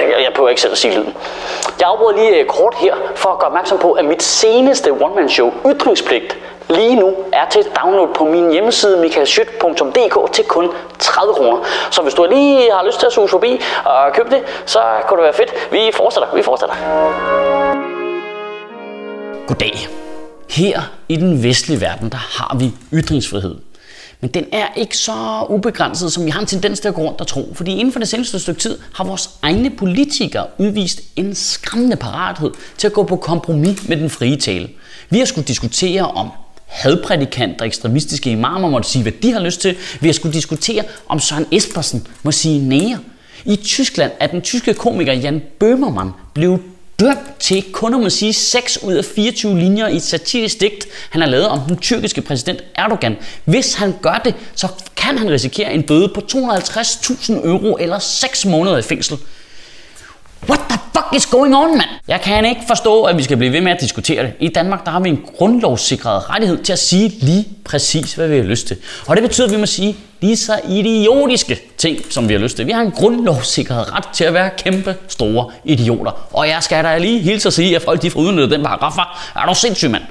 Jeg, jeg prøver ikke selv at sige lyden. Jeg afbryder lige øh, kort her for at gøre opmærksom på, at mit seneste one-man-show, Ytringspligt, lige nu er til download på min hjemmeside michaelschyt.dk til kun 30 kroner. Så hvis du lige har lyst til at suge forbi og købe det, så kunne det være fedt. Vi fortsætter, vi fortsætter. Goddag. Her i den vestlige verden, der har vi ytringsfrihed. Men den er ikke så ubegrænset, som vi har en tendens til at gå rundt og tro. Fordi inden for det seneste stykke tid har vores egne politikere udvist en skræmmende parathed til at gå på kompromis med den frie tale. Vi har skulle diskutere om hadprædikanter og ekstremistiske imamer måtte sige, hvad de har lyst til. Vi har skulle diskutere, om Søren Espersen må sige nære. I Tyskland er den tyske komiker Jan Böhmermann blevet dømt til kun at sige 6 ud af 24 linjer i et satirisk digt, han har lavet om den tyrkiske præsident Erdogan. Hvis han gør det, så kan han risikere en bøde på 250.000 euro eller 6 måneder i fængsel. What the fuck is going on, mand? Jeg kan ikke forstå, at vi skal blive ved med at diskutere det. I Danmark der har vi en grundlovssikret rettighed til at sige lige præcis, hvad vi har lyst til. Og det betyder, at vi må sige lige så idiotiske ting, som vi har lyst til. Vi har en grundlovssikret ret til at være kæmpe store idioter. Og jeg skal da lige hilse at sige, at folk de får udnyttet den paragraf. Er du sindssyg, mand?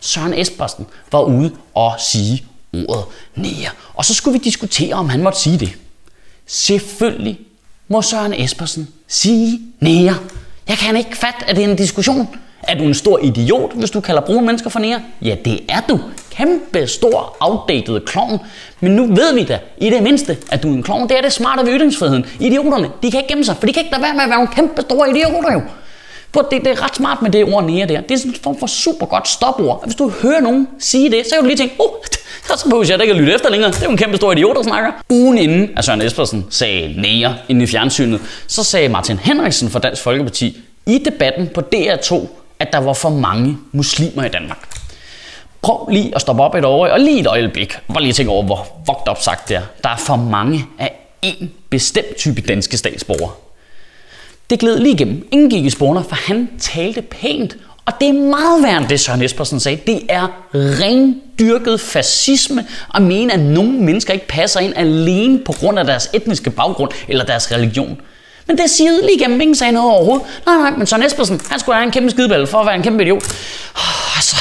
Søren Espersen var ude og sige ordet nære. Og så skulle vi diskutere, om han måtte sige det. Selvfølgelig må Søren Espersen sige nære. Jeg kan ikke fatte, at det er en diskussion. Er du en stor idiot, hvis du kalder brune mennesker for nære? Ja, det er du. Kæmpe stor, outdated klovn. Men nu ved vi da, i det mindste, at du er en klovn. Det er det smarte ved ytringsfriheden. Idioterne, de kan ikke gemme sig, for de kan ikke lade være med at være nogle kæmpe store idioter jo. For det, det er ret smart med det ord nære der. Det er sådan en form for super godt stopord. Hvis du hører nogen sige det, så kan du lige tænke, oh, så behøver jeg da ikke at lytte efter længere. Det er jo en kæmpe stor idiot, der snakker. Ugen inden, at Søren Espersen sagde nære inde i fjernsynet, så sagde Martin Henriksen fra Dansk Folkeparti i debatten på DR2, at der var for mange muslimer i Danmark. Prøv lige at stoppe op et øje, og lige et øjeblik. Bare lige tænke over, hvor vogt op sagt det er. Der er for mange af en bestemt type danske statsborgere. Det gled lige igennem. Ingen gik i sporene, for han talte pænt. Og det er meget værd det, Søren Espersen sagde. Det er rendyrket fascisme at mene, at nogle mennesker ikke passer ind alene på grund af deres etniske baggrund eller deres religion. Men det siger lige igennem. Ingen sagde noget overhovedet. Nej, nej, men Søren Espersen, han skulle have en kæmpe skideball for at være en kæmpe idiot. Oh, altså,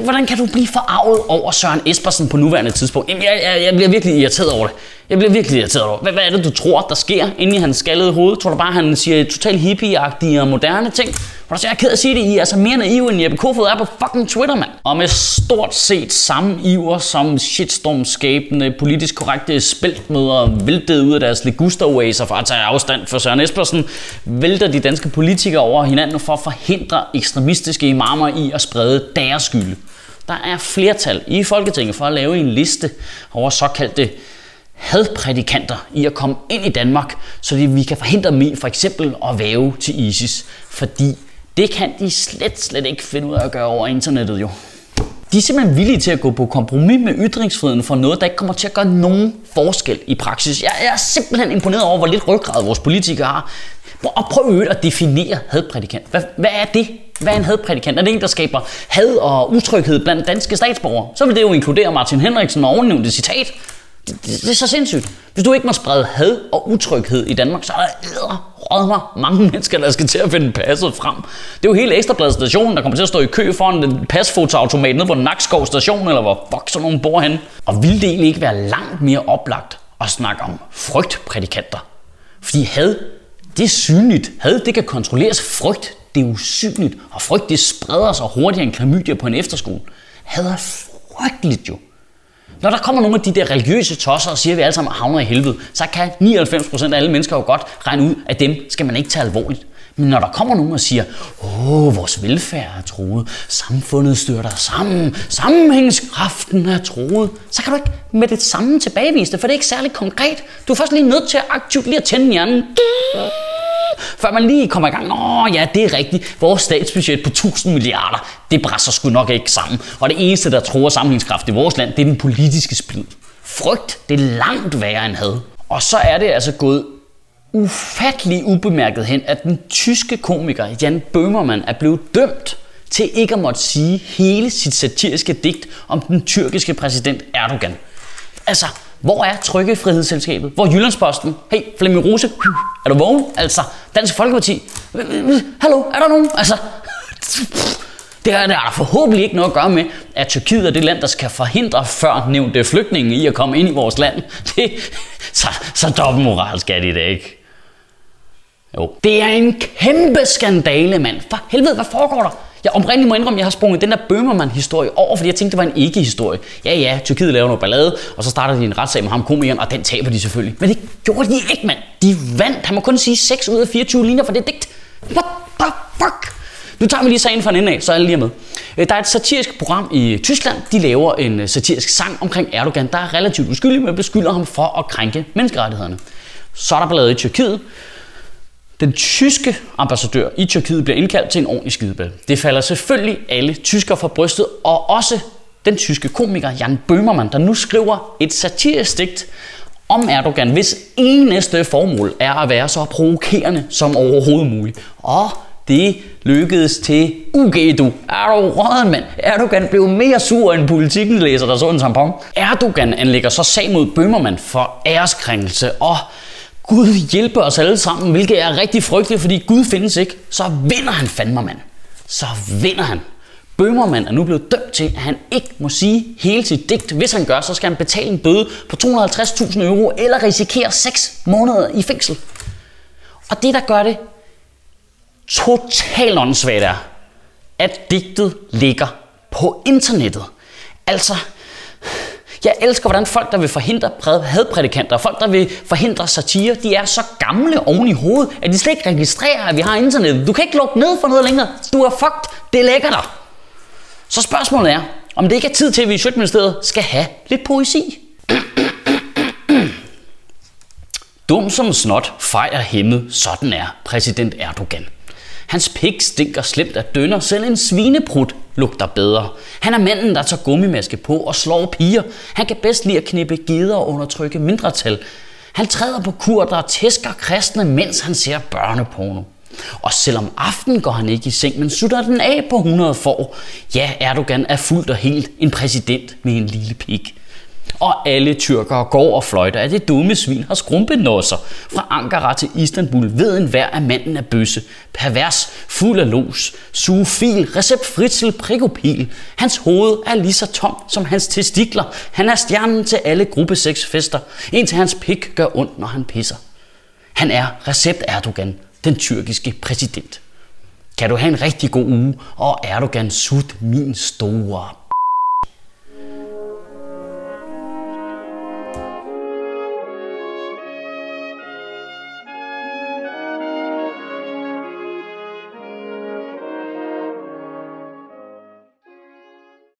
hvordan kan du blive forarvet over Søren Espersen på nuværende tidspunkt? Jeg, jeg, jeg bliver virkelig irriteret over det. Jeg bliver virkelig irriteret over. Hvad, hvad er det, du tror, der sker inde i hans skaldede hoved? Tror du bare, han siger totalt hippie og moderne ting? Og så er jeg ked af at sige det, I er altså mere naive, end Jeppe Kofod er på fucking Twitter, mand. Og med stort set samme iver som shitstorm-skabende, politisk korrekte spæltmøder væltede ud af deres liguster for at tage afstand for Søren Espersen, vælter de danske politikere over hinanden for at forhindre ekstremistiske imamer i at sprede deres skyld. Der er flertal i Folketinget for at lave en liste over såkaldte hadprædikanter i at komme ind i Danmark, så vi kan forhindre dem i for eksempel at væve til ISIS, fordi det kan de slet, slet ikke finde ud af at gøre over internettet jo. De er simpelthen villige til at gå på kompromis med ytringsfriheden for noget, der ikke kommer til at gøre nogen forskel i praksis. Jeg er simpelthen imponeret over, hvor lidt ryggrad vores politikere har. Og prøv at definere hadprædikant. Hvad, hvad er det? Hvad er en hadprædikant? Er det en, der skaber had og utryghed blandt danske statsborgere? Så vil det jo inkludere Martin Henriksen og ovennævnte citat. Det, det, det er så sindssygt. Hvis du ikke må sprede had og utryghed i Danmark, så er der mig mange mennesker, der skal til at finde passet frem. Det er jo hele Ekstrabladet stationen, der kommer til at stå i kø foran den pasfotoautomat nede på Nakskov station, eller hvor fuck så nogen bor hen. Og ville det egentlig ikke være langt mere oplagt at snakke om frygtprædikanter? Fordi had, det er synligt. Had, det kan kontrolleres. Frygt, det er usynligt. Og frygt, det spreder sig hurtigere end klamydia på en efterskole. Had er frygteligt jo. Når der kommer nogle af de der religiøse tosser og siger, at vi alle sammen havner i helvede, så kan 99% af alle mennesker jo godt regne ud, at dem skal man ikke tage alvorligt. Men når der kommer nogen og siger, åh, vores velfærd er troet, samfundet styrter sammen, sammenhængskraften er troet, så kan du ikke med det samme tilbagevise det, for det er ikke særlig konkret. Du er først lige nødt til at aktivt lige at tænde hjernen før man lige kommer i gang. Åh ja, det er rigtigt. Vores statsbudget på 1000 milliarder, det brænder sgu nok ikke sammen. Og det eneste, der tror sammenhængskraft i vores land, det er den politiske splid. Frygt, det er langt værre end had. Og så er det altså gået ufattelig ubemærket hen, at den tyske komiker Jan Böhmermann er blevet dømt til ikke at måtte sige hele sit satiriske digt om den tyrkiske præsident Erdogan. Altså, hvor er Trykkefrihedsselskabet? Hvor er Jyllandsposten? Hey, Flemming Rose, er du vågen? Altså, Dansk Folkeparti, hallo, er der nogen? Altså, det er der forhåbentlig ikke noget at gøre med, at Tyrkiet er det land, der skal forhindre før nævnte flygtninge i at komme ind i vores land. Det, så, så dobbeltmoral skal de det ikke. Jo. Det er en kæmpe skandale, mand. For helvede, hvad foregår der? Jeg oprindeligt må indrømme, at jeg har sprunget den der Bøhmermann-historie over, fordi jeg tænkte, det var en ikke-historie. Ja, ja, Tyrkiet laver noget ballade, og så starter de en retssag med ham komikeren, og den taber de selvfølgelig. Men det gjorde de ikke, mand. De vandt. Han må kun sige 6 ud af 24 linjer for det digt. What the fuck? Nu tager vi lige sagen fra en ende af, så er alle lige med. Øh, der er et satirisk program i Tyskland. De laver en øh, satirisk sang omkring Erdogan, der er relativt uskyldig, men beskylder ham for at krænke menneskerettighederne. Så er der ballade i Tyrkiet. Den tyske ambassadør i Tyrkiet bliver indkaldt til en ordentlig skideball. Det falder selvfølgelig alle tyskere for brystet, og også den tyske komiker Jan Böhmermann, der nu skriver et satirisk digt om Erdogan, hvis eneste formål er at være så provokerende som overhovedet muligt. Og det lykkedes til UG, du. Er du røden, mand? Erdogan blev mere sur end politikken læser, der så en tampon. Erdogan anlægger så sag mod Bømmermand for æreskrænkelse, og Gud hjælpe os alle sammen, hvilket er rigtig frygteligt, fordi Gud findes ikke. Så vinder han fandme, mand. Så vinder han. Bømmermand er nu blevet dømt til, at han ikke må sige hele sit digt. Hvis han gør, så skal han betale en bøde på 250.000 euro, eller risikere 6 måneder i fængsel. Og det, der gør det totalt åndssvagt er, at digtet ligger på internettet. Altså, jeg elsker, hvordan folk, der vil forhindre hadprædikanter, folk, der vil forhindre satire, de er så gamle oven i hovedet, at de slet ikke registrerer, at vi har internet. Du kan ikke lukke ned for noget længere. Du er fucked. Det lægger dig. Så spørgsmålet er, om det ikke er tid til, at vi i Sjøtministeriet skal have lidt poesi. Dum som snot fejrer hemmet, sådan er præsident Erdogan. Hans pik stinker slemt af dønner, selv en svineprut lugter bedre. Han er manden, der tager gummimaske på og slår piger. Han kan bedst lide at knippe geder og undertrykke mindretal. Han træder på kurder og tæsker kristne, mens han ser børneporno. Og selvom aften går han ikke i seng, men sutter den af på 100 for. Ja, Erdogan er fuldt og helt en præsident med en lille pik og alle tyrkere går og fløjter, at det dumme svin har skrumpenåser. Fra Ankara til Istanbul ved en at manden er bøsse, pervers, fuld af los, sugefil, receptfritsel, prikopil. Hans hoved er lige så tom som hans testikler. Han er stjernen til alle gruppe 6 fester, indtil hans pik gør ondt, når han pisser. Han er Recep Erdogan, den tyrkiske præsident. Kan du have en rigtig god uge, og Erdogan sut min store